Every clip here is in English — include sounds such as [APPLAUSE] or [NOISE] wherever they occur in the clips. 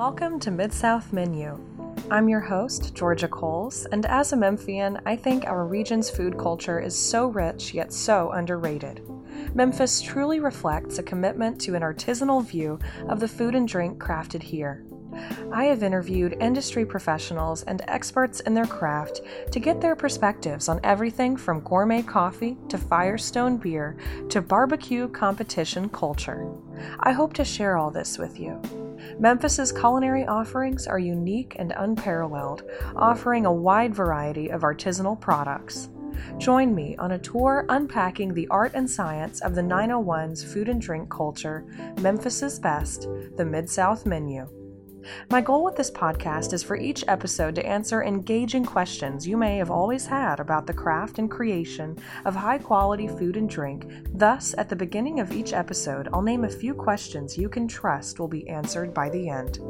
Welcome to Mid South Menu. I'm your host, Georgia Coles, and as a Memphian, I think our region's food culture is so rich yet so underrated. Memphis truly reflects a commitment to an artisanal view of the food and drink crafted here. I have interviewed industry professionals and experts in their craft to get their perspectives on everything from gourmet coffee to Firestone beer to barbecue competition culture. I hope to share all this with you. Memphis's culinary offerings are unique and unparalleled, offering a wide variety of artisanal products. Join me on a tour unpacking the art and science of the 901's food and drink culture, Memphis's best, the Mid South menu. My goal with this podcast is for each episode to answer engaging questions you may have always had about the craft and creation of high quality food and drink. Thus, at the beginning of each episode, I'll name a few questions you can trust will be answered by the end.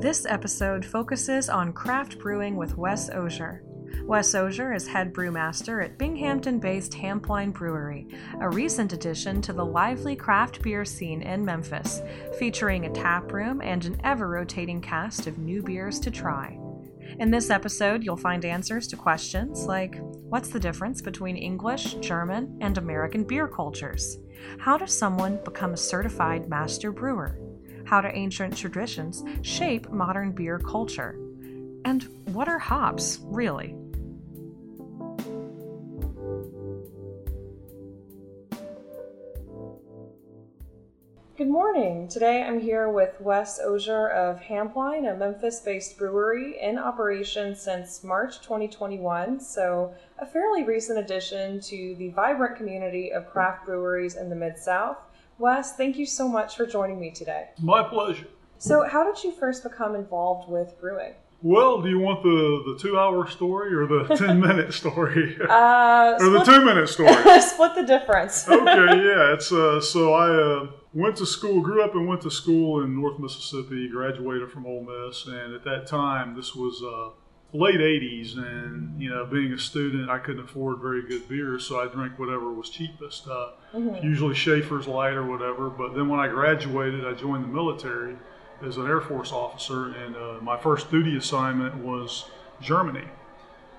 This episode focuses on craft brewing with Wes Osier. Wes Osier is head brewmaster at Binghampton based Hampline Brewery, a recent addition to the lively craft beer scene in Memphis, featuring a tap room and an ever rotating cast of new beers to try. In this episode, you'll find answers to questions like What's the difference between English, German, and American beer cultures? How does someone become a certified master brewer? How do ancient traditions shape modern beer culture? And what are hops, really? Good morning. Today I'm here with Wes Osier of Hampline, a Memphis based brewery in operation since March 2021, so a fairly recent addition to the vibrant community of craft breweries in the Mid South. Wes, thank you so much for joining me today. My pleasure. So, how did you first become involved with brewing? Well, do you want the, the two hour story or the [LAUGHS] 10 minute story? Uh, or the two minute story? [LAUGHS] split the difference. okay, yeah. [LAUGHS] It's uh, So I uh, went to school, grew up and went to school in North Mississippi, graduated from Ole Miss. And at that time, this was uh, late 80s. And, you know, being a student, I couldn't afford very good beer. So I drank whatever was cheapest, uh, mm-hmm. usually Schaefer's Light or whatever. But then when I graduated, I joined the military as an Air Force officer, and uh, my first duty assignment was Germany.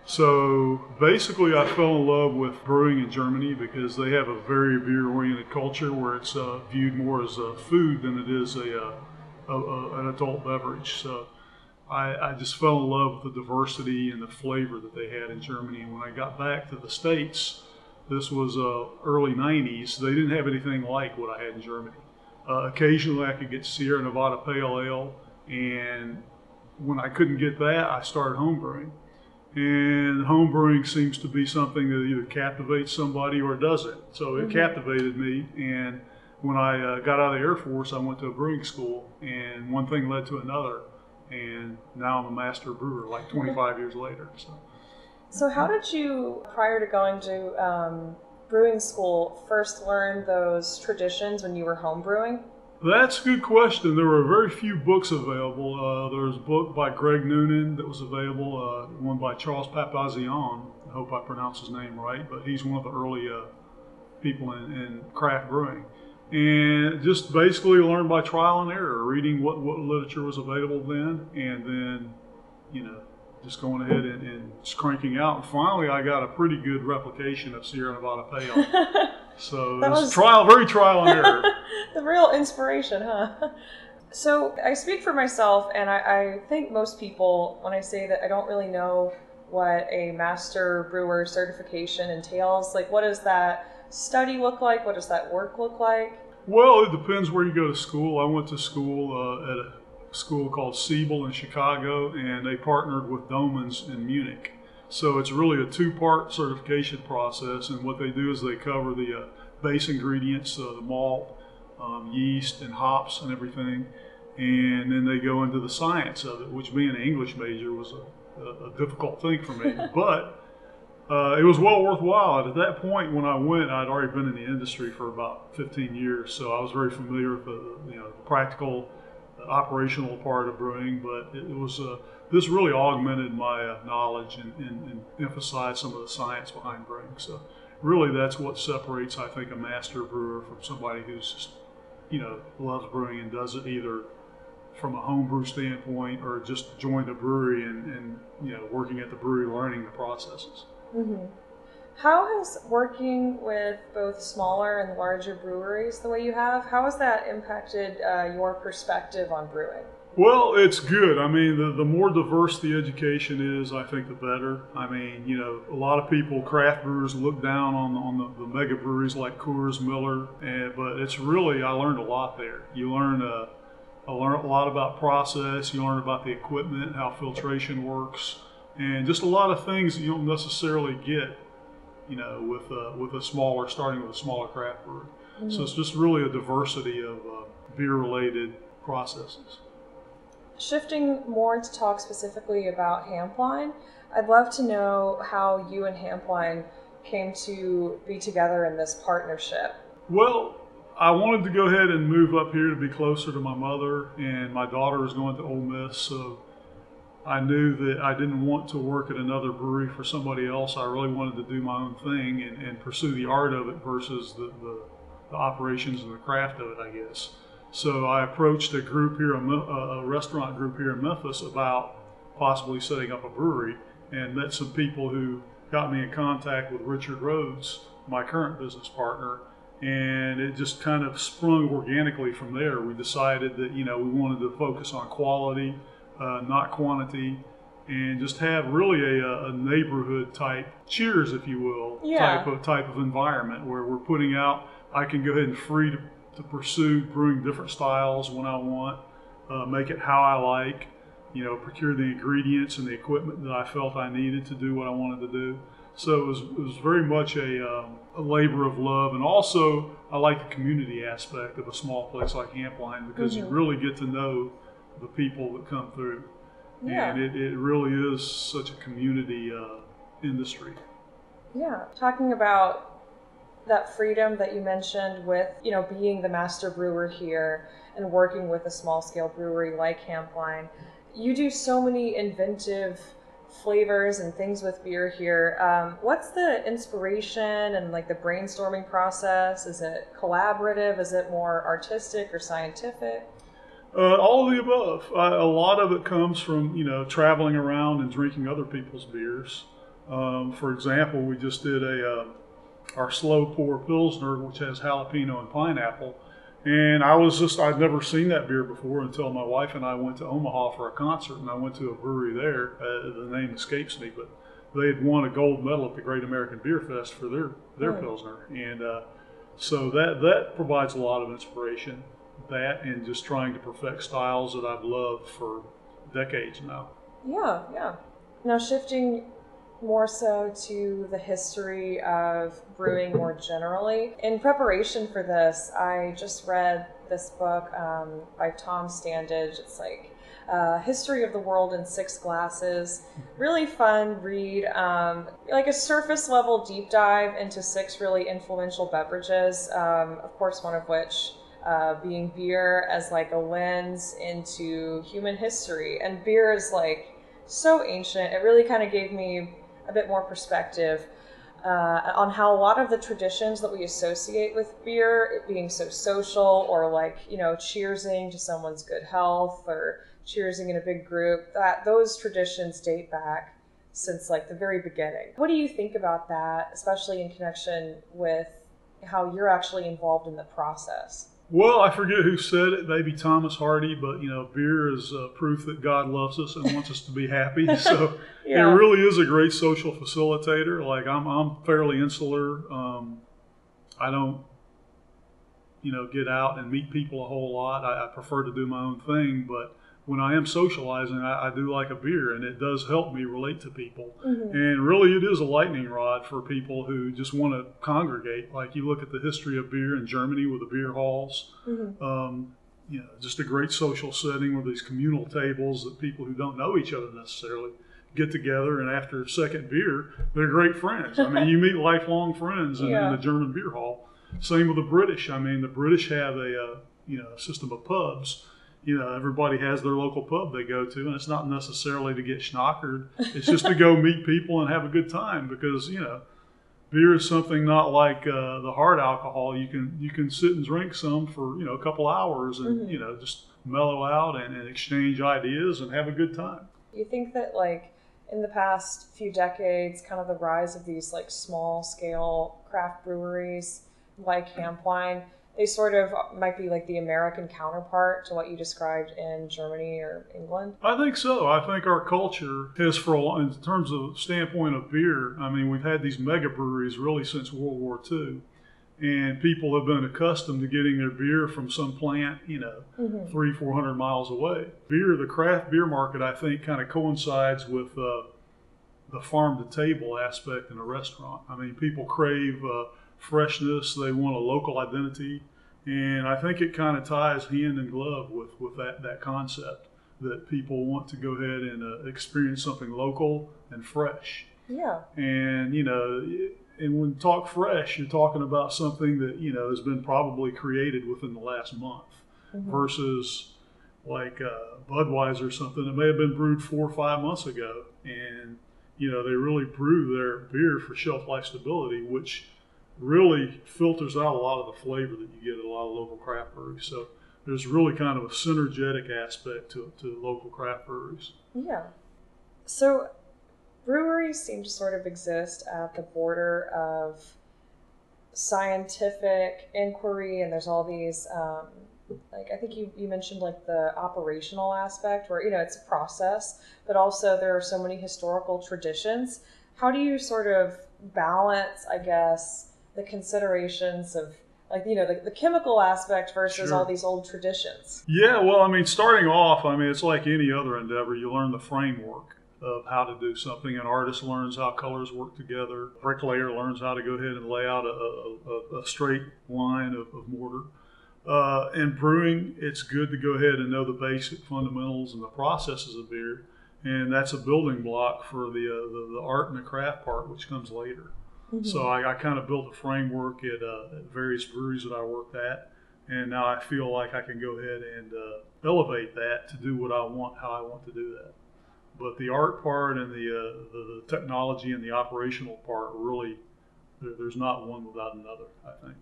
So basically, I fell in love with brewing in Germany because they have a very beer-oriented culture where it's uh, viewed more as a food than it is a, uh, a, a, an adult beverage. So I, I, just fell in love with the diversity and the flavor that they had in Germany. And when I got back to the States, this was uh, early 90s, they didn't have anything like what I had in Germany. Uh, occasionally, I could get Sierra Nevada Pale Ale, and when I couldn't get that, I started homebrewing. And homebrewing seems to be something that either captivates somebody or doesn't. So it mm-hmm. captivated me, and when I uh, got out of the Air Force, I went to a brewing school, and one thing led to another, and now I'm a master brewer, like 25 years later. So. So how did you, prior to going to um, brewing school first learned those traditions when you were home brewing? That's a good question. There were very few books available. Uh, there was a book by Greg Noonan that was available, uh, one by Charles Papazian. I hope I pronounce his name right, but he's one of the early uh, people in, in, craft brewing. And just basically learned by trial and error, reading what, what literature was available then, and then, you know, just going ahead and, and just cranking out. And finally, I got a pretty good replication of Sierra Nevada Pale. [LAUGHS] so it was, was trial, very trial and error. [LAUGHS] the real inspiration, huh? [LAUGHS] So I speak for myself, and I, I think most people, when I say that I don't really know what a master brewer certification entails, like what does that study look like? What does that work look like? Well, it depends where you go to school. I went to school uh, at a school called Siebel in Chicago, and they partnered with Doemens in Munich. So it's really a two-part certification process, and what they do is they cover the uh, base ingredients, uh, the malt, um, yeast, and hops, and everything, and then they go into the science of it, which being an English major was a, a, a difficult thing for me, [LAUGHS] but. Uh, it was well worthwhile. At that point, when I went, I'd already been in the industry for about 15 years, so I was very familiar with the you know practical operational part of brewing, but it, it was uh, this really augmented my uh, knowledge and, and, and, emphasized some of the science behind brewing. So really, that's what separates, I think, a master brewer from somebody who's just, you know loves brewing and does it either from a homebrew standpoint or just joined a brewery and, and you know working at the brewery learning the processes. Mm-hmm. How has working with both smaller and larger breweries the way you have, how has that impacted uh, your perspective on brewing? Well, it's good. I mean, the, the more diverse the education is, I think the better. I mean, you know, a lot of people, craft brewers, look down on, on the, the mega breweries like Coors, Miller, and, but it's really, I learned a lot there. You learn a, uh, I learned a lot about process, you learn about the equipment, how filtration works, and just a lot of things that you don't necessarily get, you know, with a, with a smaller, starting with a smaller craft brewery. Mm-hmm. So it's just really a diversity of uh, beer related processes. Shifting more to talk specifically about Hampline, I'd love to know how you and Hampline came to be together in this partnership. Well, I wanted to go ahead and move up here to be closer to my mother, and my daughter is going to Ole Miss, so I knew that I didn't want to work at another brewery for somebody else. I really wanted to do my own thing and, and pursue the art of it versus the, the, the operations and the craft of it, I guess. So I approached a group here, a, restaurant group here in Memphis, about possibly setting up a brewery, and met some people who got me in contact with Richard Rhodes, my current business partner, and it just kind of sprung organically from there. We decided that you know we wanted to focus on quality, uh, not quantity, and just have really a, a, neighborhood type cheers, if you will, yeah. type of type of environment where we're putting out. I can go ahead and free to to pursue brewing different styles when I want, uh, make it how I like, you know, procure the ingredients and the equipment that I felt I needed to do what I wanted to do. So it was, it was very much a, um, a labor of love. And also, I like the community aspect of a small place like Hampline because mm-hmm. you really get to know the people that come through. Yeah. And it, it really is such a community uh, industry. Yeah. Talking about that freedom that you mentioned with, you know, being the master brewer here and working with a small scale brewery like Hampline, you do so many inventive flavors and things with beer here. Um, what's the inspiration and like the brainstorming process? Is it collaborative? Is it more artistic or scientific? Uh, all of the above. Uh, a lot of it comes from you know traveling around and drinking other people's beers. Um, for example, we just did a uh, our slow pour pilsner, which has jalapeno and pineapple. And I was just, I'd never seen that beer before until my wife and I went to Omaha for a concert, and I went to a brewery there. Uh, the name escapes me, but they had won a gold medal at the Great American Beer Fest for their their oh. pilsner, and uh, so that that provides a lot of inspiration. That and just trying to perfect styles that I've loved for decades now. Yeah, yeah. Now shifting more so to the history of brewing more generally. In preparation for this, I just read this book um, by Tom Standage. It's like uh, History of the World in Six Glasses. Really fun read, um, like a surface level deep dive into six really influential beverages, um, of course, one of which uh, being beer as like a lens into human history. And beer is like so ancient. It really kind of gave me a bit more perspective uh, on how a lot of the traditions that we associate with beer, it being so social or like, you know, cheersing to someone's good health or cheersing in a big group, that those traditions date back since like the very beginning. What do you think about that, especially in connection with how you're actually involved in the process? Well, I forget who said it, maybe Thomas Hardy, but you know, beer is uh, proof that God loves us and wants us to be happy. [LAUGHS] So yeah. it really is a great social facilitator. Like I'm, I'm fairly insular. Um, I don't, you know, get out and meet people a whole lot. I, I prefer to do my own thing, but when I am socializing, I, I, do like a beer, and it does help me relate to people. Mm-hmm. And really, it is a lightning rod for people who just want to congregate. Like you look at the history of beer in Germany with the beer halls. Mm-hmm. Um, you know, just a great social setting where these communal tables that people who don't know each other necessarily get together, and after a second beer, they're great friends. I mean, you meet [LAUGHS] lifelong friends in, yeah. in the German beer hall. Same with the British. I mean, the British have a uh, you know system of pubs you know, everybody has their local pub they go to, and it's not necessarily to get schnockered. It's just to go [LAUGHS] meet people and have a good time because you know, beer is something not like uh, the hard alcohol. You can you can sit and drink some for you know a couple hours and mm-hmm. you know just mellow out and, and exchange ideas and have a good time. You think that like in the past few decades, kind of the rise of these like small scale craft breweries like Hampline, they sort of might be like the American counterpart to what you described in Germany or England. I think so. I think our culture has, for a long, in terms of standpoint of beer. I mean, we've had these mega breweries really since World War II and people have been accustomed to getting their beer from some plant, you know, mm-hmm. three, four hundred miles away. Beer, the craft beer market, I think, kind of coincides with uh, the farm to table aspect in a restaurant. I mean, people crave uh, freshness; they want a local identity, and I think it kind of ties hand in glove with with that that concept that people want to go ahead and uh, experience something local and fresh. Yeah. And you know. And when talk fresh, you're talking about something that you know has been probably created within the last month, mm-hmm. versus like uh, Budweiser or something that may have been brewed four or five months ago, and you know they really brew their beer for shelf life stability, which really filters out a lot of the flavor that you get at a lot of local craft breweries. So there's really kind of a synergetic aspect to to local craft breweries. Yeah. So breweries seem to sort of exist at the border of scientific inquiry, and there's all these. Um, like I think you, you mentioned like the operational aspect where you know it's a process, but also there are so many historical traditions. How do you sort of balance, I guess, the considerations of like you know the, the chemical aspect versus sure. all these old traditions? Yeah, well, I mean, starting off, I mean, it's like any other endeavor. You learn the framework of how to do something. An artist learns how colors work together. A bricklayer learns how to go ahead and lay out a, a, a straight line of, of mortar. Uh, and brewing, it's good to go ahead and know the basic fundamentals and the processes of beer. And that's a building block for the, uh, the, the, art and the craft part, which comes later. Mm-hmm. So I, I kind of built a framework at, uh, at, various breweries that I worked at. And now I feel like I can go ahead and uh, elevate that to do what I want, how I want to do that but the art part and the, uh, the, the technology and the operational part really there, there's not one without another i think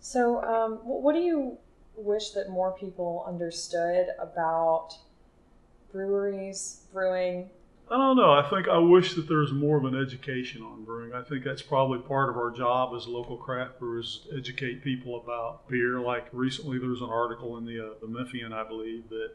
so um, what do you wish that more people understood about breweries brewing I don't know. I think I wish that there was more of an education on brewing. I think that's probably part of our job as local craft brewers, educate people about beer. Like recently, there was an article in the uh, the Memphian, I believe, that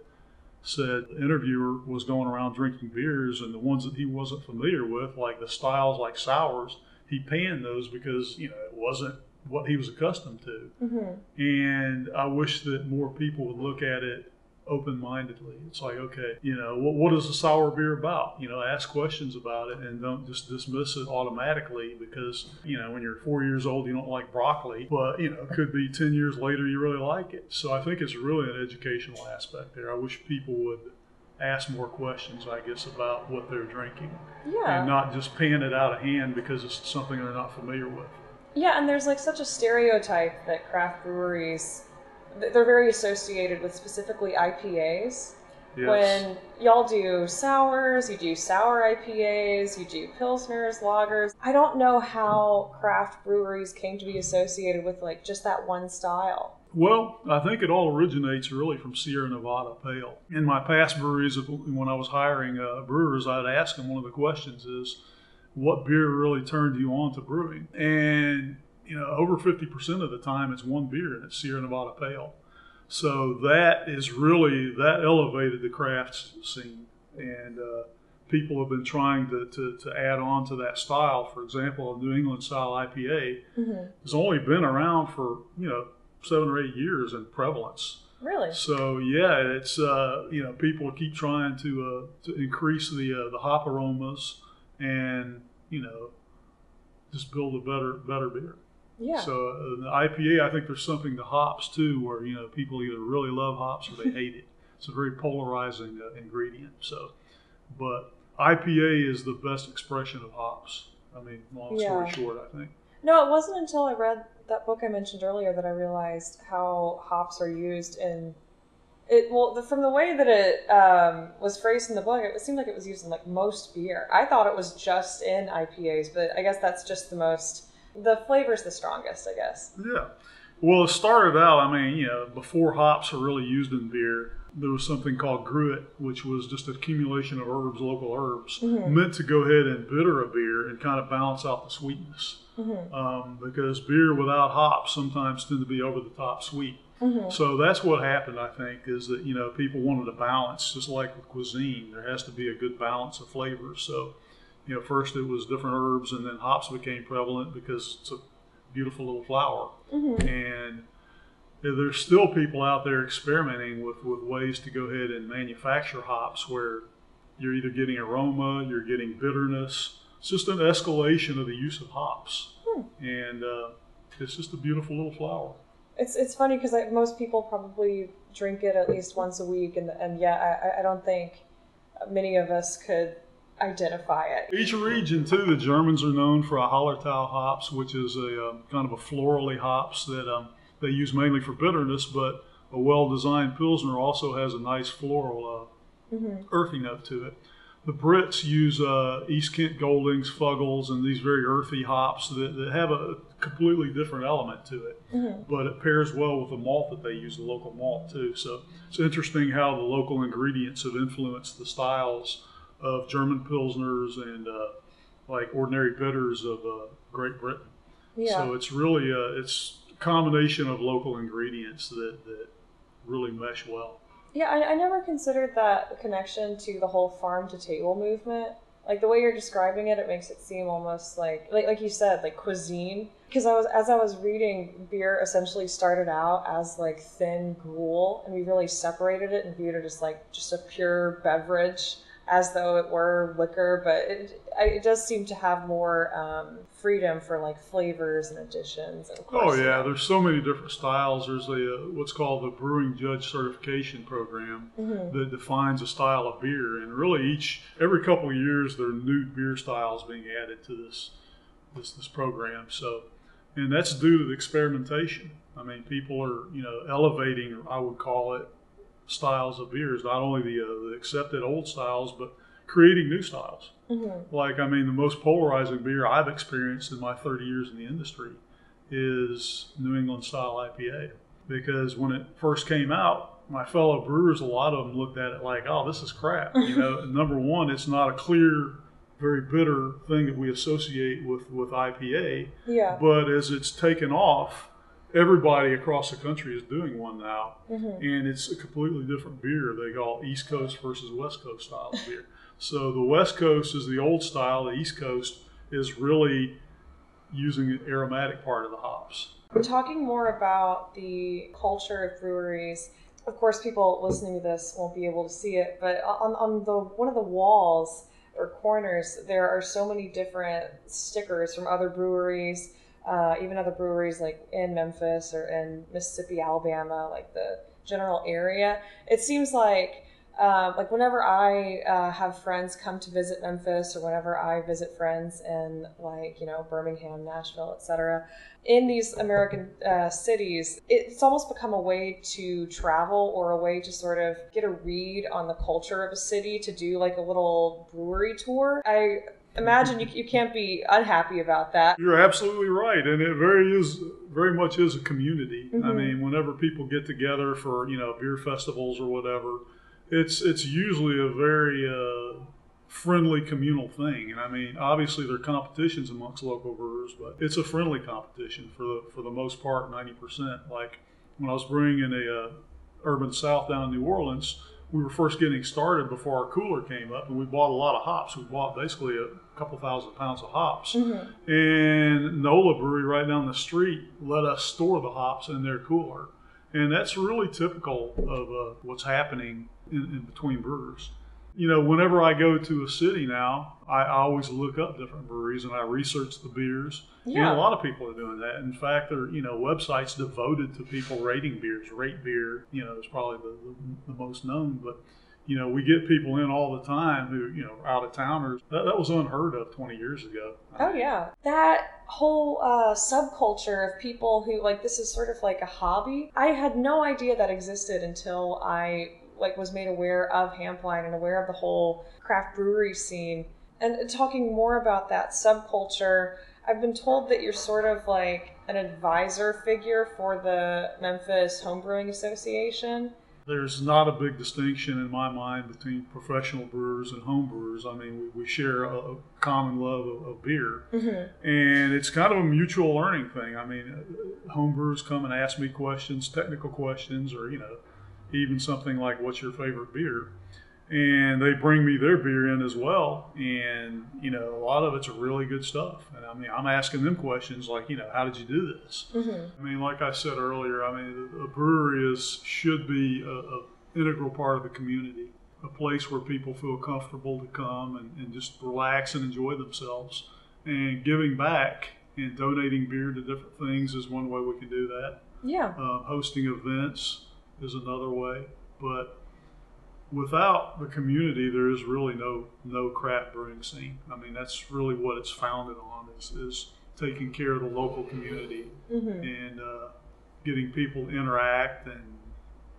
said the interviewer was going around drinking beers and the ones that he wasn't familiar with, like the styles like sours, he panned those because you know it wasn't what he was accustomed to. Mm-hmm. And I wish that more people would look at it open mindedly. It's like, okay, you know, what, what is a sour beer about? You know, ask questions about it and don't just dismiss it automatically because, you know, when you're four years old, you don't like broccoli, but, you know, it could be 10 years later you really like it. So I think it's really an educational aspect there. I wish people would ask more questions, I guess, about what they're drinking. Yeah. And not just pan it out of hand because it's something they're not familiar with. Yeah, and there's like such a stereotype that craft breweries they're very associated with specifically IPAs. Yes. When y'all do sours, you do sour IPAs, you do pilsners, lagers. I don't know how craft breweries came to be associated with like just that one style. Well, I think it all originates really from Sierra Nevada Pale. In my past breweries, when I was hiring uh, brewers, I'd ask them one of the questions is, what beer really turned you on to brewing? And you know, over 50% of the time it's one beer and it's Sierra Nevada Pale. So that is really, that elevated the craft scene. And uh, people have been trying to, to, to, add on to that style. For example, a New England style IPA mm-hmm. has only been around for, you know, seven or eight years in prevalence. Really? So yeah, it's uh, you know people keep trying to uh, to increase the uh, the hop aromas and you know just build a better better beer. Yeah. So uh, the IPA, I think there's something to hops too, where you know people either really love hops or they [LAUGHS] hate it. It's a very polarizing uh, ingredient. So, but IPA is the best expression of hops. I mean, long story yeah. short, I think. No, it wasn't until I read that book I mentioned earlier that I realized how hops are used in it. Well, the, from the way that it um, was phrased in the book, it seemed like it was used in like most beer. I thought it was just in IPAs, but I guess that's just the most the flavor's the strongest, I guess. Yeah. Well, it started out, I mean, you know, before hops are really used in beer, there was something called gruit, which was just accumulation of herbs, local herbs, Mm-hmm. meant to go ahead and bitter a beer and kind of balance out the sweetness. Mm-hmm. Um, because beer without hops sometimes tend to be over the top sweet. Mm-hmm. So that's what happened, I think, is that you know people wanted a balance, just like with cuisine. There has to be a good balance of flavors. So, you know, first it was different herbs, and then hops became prevalent because it's a beautiful little flower. Mm-hmm. And there's still people out there experimenting with, with ways to go ahead and manufacture hops where you're either getting aroma, you're getting bitterness. It's just an escalation of the use of hops. And uh, it's just a beautiful little flower. It's it's funny because like, most people probably drink it at least once a week, and and yet I, I don't think many of us could identify it. Each region, too, the Germans are known for a Hallertau hops, which is a um, kind of a florally hops that um, they use mainly for bitterness, but a well-designed Pilsner also has a nice floral, uh, earthy note to it. The Brits use uh, East Kent Goldings, Fuggles, and these very earthy hops that, that have a completely different element to it. But it pairs well with the malt that they use, the local malt too. So it's interesting how the local ingredients have influenced the styles of German Pilsners and uh, like ordinary bitters of uh, Great Britain. Yeah. So it's really a, it's a combination of local ingredients that, that really mesh well. Yeah, I, I never considered that connection to the whole farm to table movement. Like the way you're describing it, it makes it seem almost like, like, like you said, like cuisine. Because I was, as I was reading, beer essentially started out as like thin gruel, and we really separated it and viewed it as like just a pure beverage, as though it were liquor. But it, it does seem to have more um, freedom for like flavors and additions. And Oh course, you yeah, know, there's so many different styles. There's a uh, what's called the Brewing Judge Certification Program Mm-hmm. that defines a style of beer, and really each every couple of years there are new beer styles being added to this this this program. So, and that's due to the experimentation. I mean, people are you know elevating, I would call it, styles of beers. Not only the, uh, the accepted old styles, but creating new styles. Mm-hmm. Like, I mean, the most polarizing beer I've experienced in my 30 years in the industry is New England style IPA. Because when it first came out, my fellow brewers, a lot of them looked at it like, oh, this is crap. [LAUGHS] You know, number one, it's not a clear, very bitter thing that we associate with, with IPA. yeah. But as it's taken off, everybody across the country is doing one now. Mm-hmm. And it's a completely different beer. They call East Coast versus West Coast style beer. So the West Coast is the old style, the East Coast is really using the aromatic part of the hops. We're talking more about the culture of breweries. Of course, people listening to this won't be able to see it, but on, on the one of the walls or corners, there are so many different stickers from other breweries, uh, even other breweries like in Memphis or in Mississippi, Alabama, like the general area. It seems like um, like whenever I uh, have friends come to visit Memphis, or whenever I visit friends in like you know Birmingham, Nashville, etc., in these American uh, cities, it's almost become a way to travel or a way to sort of get a read on the culture of a city to do like a little brewery tour. I imagine you, you can't be unhappy about that. You're absolutely right, and it very is very much is a community. I Mhm. mean, whenever people get together for you know beer festivals or whatever, it's it's usually a very uh, friendly communal thing. And I mean, obviously there are competitions amongst local brewers, but it's a friendly competition for the for the most part, ninety percent. Like when I was brewing in a uh, urban south down in New Orleans, we were first getting started before our cooler came up, and we bought a lot of hops. We bought basically a couple thousand pounds of hops. And Nola Brewery, right down the street, let us store the hops in their cooler. And that's really typical of uh, what's happening in, in between brewers. You know, whenever I go to a city now, I always look up different breweries and I research the beers. Yeah. And a lot of people are doing that. In fact, there are, you know, websites devoted to people rating beers. Rate Beer, you know, is probably the, the, the most known. But, you know, we get people in all the time who, you know, out of towners. That, that was unheard of 20 years ago. Oh yeah, that whole uh, subculture of people who like this is sort of like a hobby. I had no idea that existed until I like was made aware of Hampline and aware of the whole craft brewery scene. And talking more about that subculture, I've been told that you're sort of like an advisor figure for the Memphis Homebrewing Association. There's not a big distinction in my mind between professional brewers and home brewers. I mean, we, we share a, a common love of, of beer, Mm-hmm. and it's kind of a mutual learning thing. I mean, uh, home brewers come and ask me questions, technical questions, or you know, even something like, "What's your favorite beer?" and they bring me their beer in as well. And you know, a lot of it's really good stuff. And I mean, I'm asking them questions like, you know, how did you do this? Mm-hmm. I mean, like I said earlier, I mean, a brewery is should be a, a integral part of the community, a place where people feel comfortable to come and, and just relax and enjoy themselves. And giving back and donating beer to different things is one way we can do that. Yeah. Uh, hosting events is another way, but without the community, there is really no no craft brewing scene. I mean, that's really what it's founded on is, is taking care of the local community Mm-hmm. and uh, getting people to interact and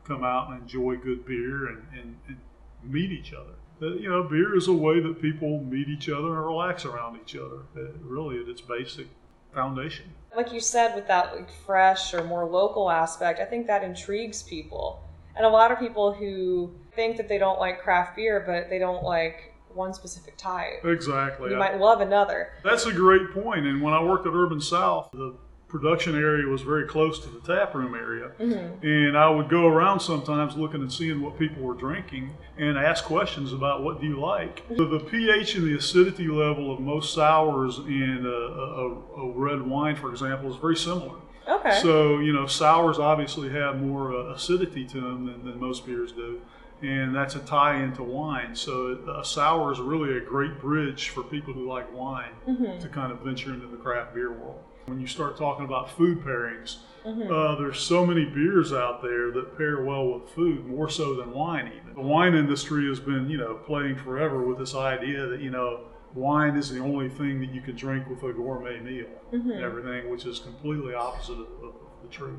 come out and enjoy good beer and, and, and meet each other. Uh, you know, beer is a way that people meet each other and relax around each other. Uh, really, at its basic foundation. Like you said, with that like fresh or more local aspect, I think that intrigues people. And a lot of people who think that they don't like craft beer, but they don't like one specific type. Exactly. You I- might love another. That's a great point. And when I worked at Urban South, the production area was very close to the tap room area. Mm-hmm. And I would go around sometimes looking and seeing what people were drinking and ask questions about what do you like. So the pH and the acidity level of most sours and a, a, a red wine, for example, is very similar. Okay. So, you know, sours obviously have more uh, acidity to them than, than most beers do. And that's a tie into wine. So, a sour is really a great bridge for people who like wine Mm-hmm. to kind of venture into the craft beer world. When you start talking about food pairings, Mm-hmm. uh, there's so many beers out there that pair well with food, more so than wine, even. The wine industry has been, you know, playing forever with this idea that, you know, wine is the only thing that you can drink with a gourmet meal Mm-hmm. and everything, which is completely opposite of, of the truth.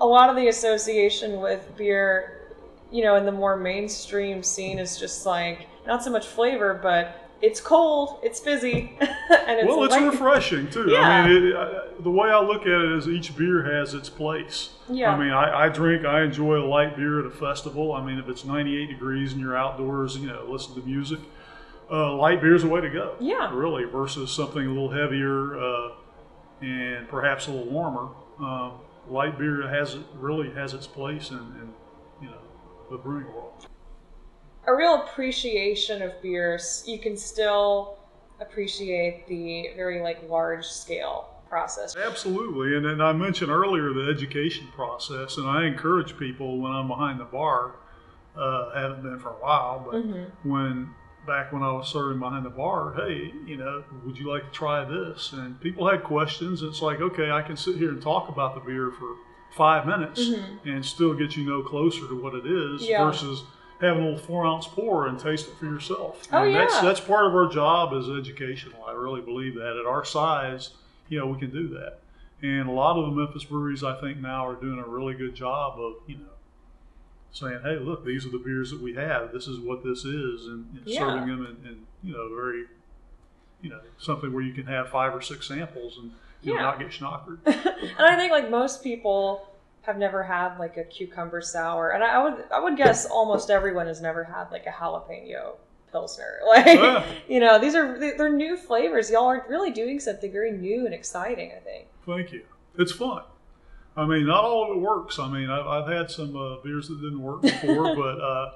a lot of the association with beer, you know, in the more mainstream scene is just like not so much flavor, but it's cold, it's fizzy, [LAUGHS] and it's well, it's light. refreshing too. Yeah. I mean, it, I, the way I look at it is each beer has its place. Yeah. I mean, I, I drink, I enjoy a light beer at a festival. I mean, if it's 98 degrees and you're outdoors, you know, listen to music, uh, light beer is the way to go. Yeah. Really, versus something a little heavier uh, and perhaps a little warmer. Um, light beer has it really has its place in, in you know the brewing world. A real appreciation of beers. You can still appreciate the very like large scale process. Absolutely, and then I mentioned earlier the education process, and I encourage people when I'm behind the bar. Uh, haven't been for a while, but when back when I was serving behind the bar, hey, you know, would you like to try this? And people had questions. It's like, okay, I can sit here and talk about the beer for five minutes and still get you no closer to what it is Yeah. versus having a little four ounce pour and taste it for yourself. Oh, and that's yeah. that's part of our job as educational. I really believe that at our size, you know, we can do that. And a lot of the Memphis breweries, I think, now are doing a really good job of, you know, saying, "Hey, look, these are the beers that we have. This is what this is," and, and Yeah. serving them in, in, you know, very, you know, something where you can have five or six samples and you know, not get schnockered. [LAUGHS] and I think like most people have never had like a cucumber sour, and I, I would I would guess almost everyone has never had like a jalapeno pilsner. [LAUGHS] Like Yeah. you know, these are they're new flavors. Y'all are really doing something very new and exciting. I think. Thank you. It's fun. I mean, not all of it works. I mean, I've, I've had some uh, beers that didn't work before, [LAUGHS] but uh,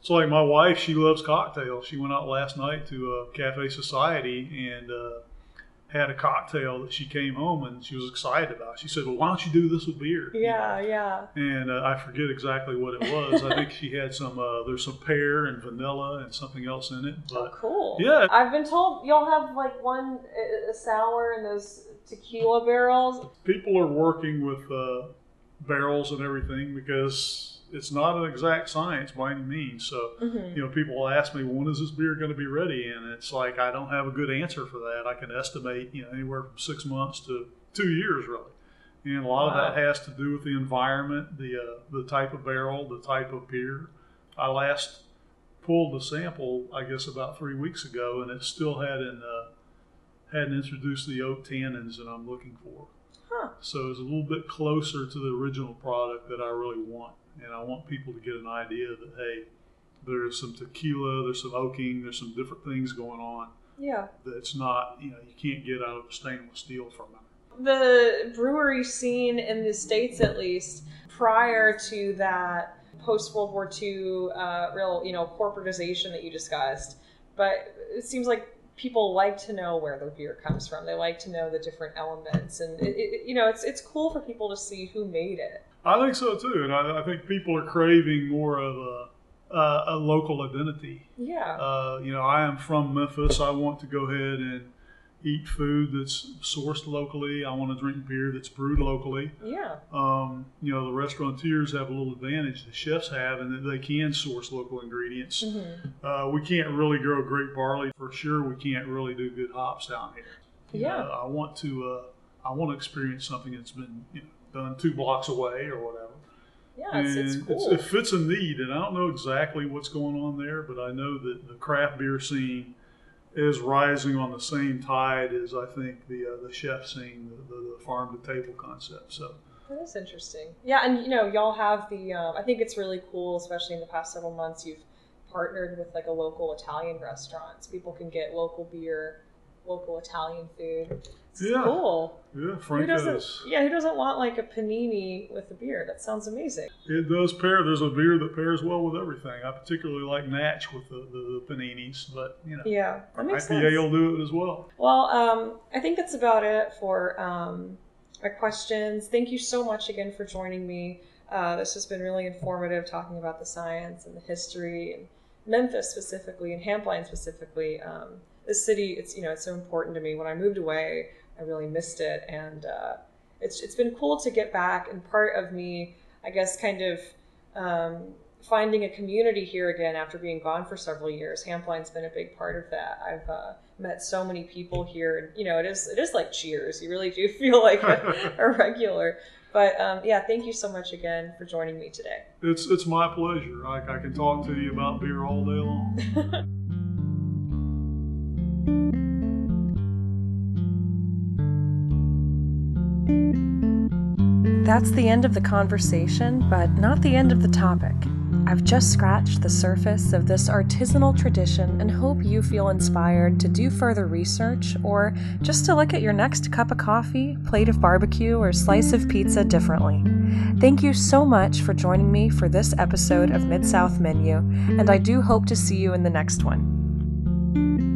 it's like my wife. She loves cocktails. She went out last night to uh, Cafe Society and uh, had a cocktail that she came home and she was excited about. She said, "Well, why don't you do this with beer?" Yeah, yeah. And uh, I forget exactly what it was. I think she had some. Uh, there's some pear and vanilla and something else in it. Oh, cool. Yeah. I've been told y'all have like one uh, a sour in those tequila barrels. people are working with uh, barrels and everything because it's not an exact science by any means. So, Mm-hmm. you know, people will ask me, when is this beer going to be ready? And it's like, I don't have a good answer for that. I can estimate, you know, anywhere from six months to two years, really. And a lot Wow. of that has to do with the environment, the uh, the type of barrel, the type of beer. I last pulled the sample, I guess, about three weeks ago, and it still hadn't uh, hadn't introduced the oak tannins that I'm looking for. Huh. So it's a little bit closer to the original product that I really want, and I want people to get an idea that hey, there's some tequila, there's some oaking, there's some different things going on Yeah. that's not you know you can't get out of stainless steel from it. The brewery scene in the States, at least, prior to that post World War II uh, real, you know, corporatization that you discussed, but it seems like people like to know where their beer comes from. They like to know the different elements, and it, it, you know, it's it's cool for people to see who made it. I think so too, and I, I think people are craving more of a uh, a local identity. Yeah. Uh, you know, I am from Memphis. I want to go ahead and eat food that's sourced locally. I want to drink beer that's brewed locally. yeah. Um, you know, the restaurateurs have a little advantage the chefs have in that they can source local ingredients. hmm Uh, we can't really grow grape barley for sure. We can't really do good hops down here. You Yeah. know, I want to. Uh, I want to experience something that's been you know, done two blocks away or whatever. Yeah, it's, it's And cool. it fits a need, and I don't know exactly what's going on there, but I know that the craft beer scene is rising on the same tide as I think the uh, the chef scene, the, the, the farm to table concept. So That is interesting. Yeah, and you know, y'all have the. Um, I think it's really cool, especially in the past several months. You've partnered with like a local Italian restaurants. People can get local beer, local Italian food. It's Yeah. cool. yeah, Who doesn't? Yeah, who doesn't want like a panini with a beer? That sounds amazing. It does pair. There's a beer that pairs well with everything. I particularly like Natch with the, the, the paninis, but you know, Yeah, that makes IPA sense. will do it as well. Well, um, I think that's about it for um, our questions. Thank you so much again for joining me. Uh, this has been really informative talking about the science and the history and Memphis specifically and Hampline specifically. Um, this city, it's you know, it's so important to me. When I moved away, I really missed it, and uh, it's it's been cool to get back. And part of me, I guess, kind of um, finding a community here again after being gone for several years. Hampline's been a big part of that. I've uh, met so many people here, and you know, it is it is like Cheers. You really do [LAUGHS] feel like a, [LAUGHS] a regular. But um, yeah, thank you so much again for joining me today. It's it's my pleasure. I, I can talk to you about beer all day long. [LAUGHS] That's the end of the conversation, but not the end of the topic. I've just scratched the surface of this artisanal tradition and hope you feel inspired to do further research or just to look at your next cup of coffee, plate of barbecue, or slice of pizza differently. Thank you so much for joining me for this episode of Mid South Menu, and I do hope to see you in the next one.